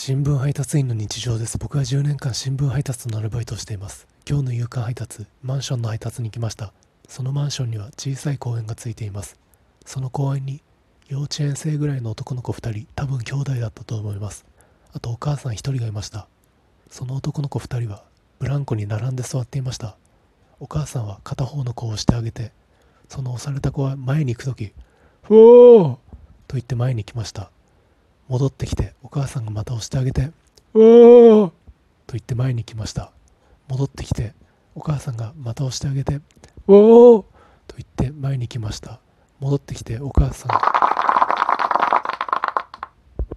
新聞配達員の日常です。僕は10年間新聞配達のアルバイトをしています。今日の夕刊配達、マンションの配達に来ました。そのマンションには小さい公園がついています。その公園に幼稚園生ぐらいの男の子2人、多分兄弟だったと思います。あとお母さん1人がいました。その男の子2人はブランコに並んで座っていました。お母さんは片方の子を押してあげて、その押された子は前に行くとき、ふおーと言って前に来ました。戻ってきてお母さんがまた押してあげて「うおー!」と言って前に来ました戻ってきてお母さんがまた押してあげて「うおー!」と言って前に来ました戻ってきてお母さんが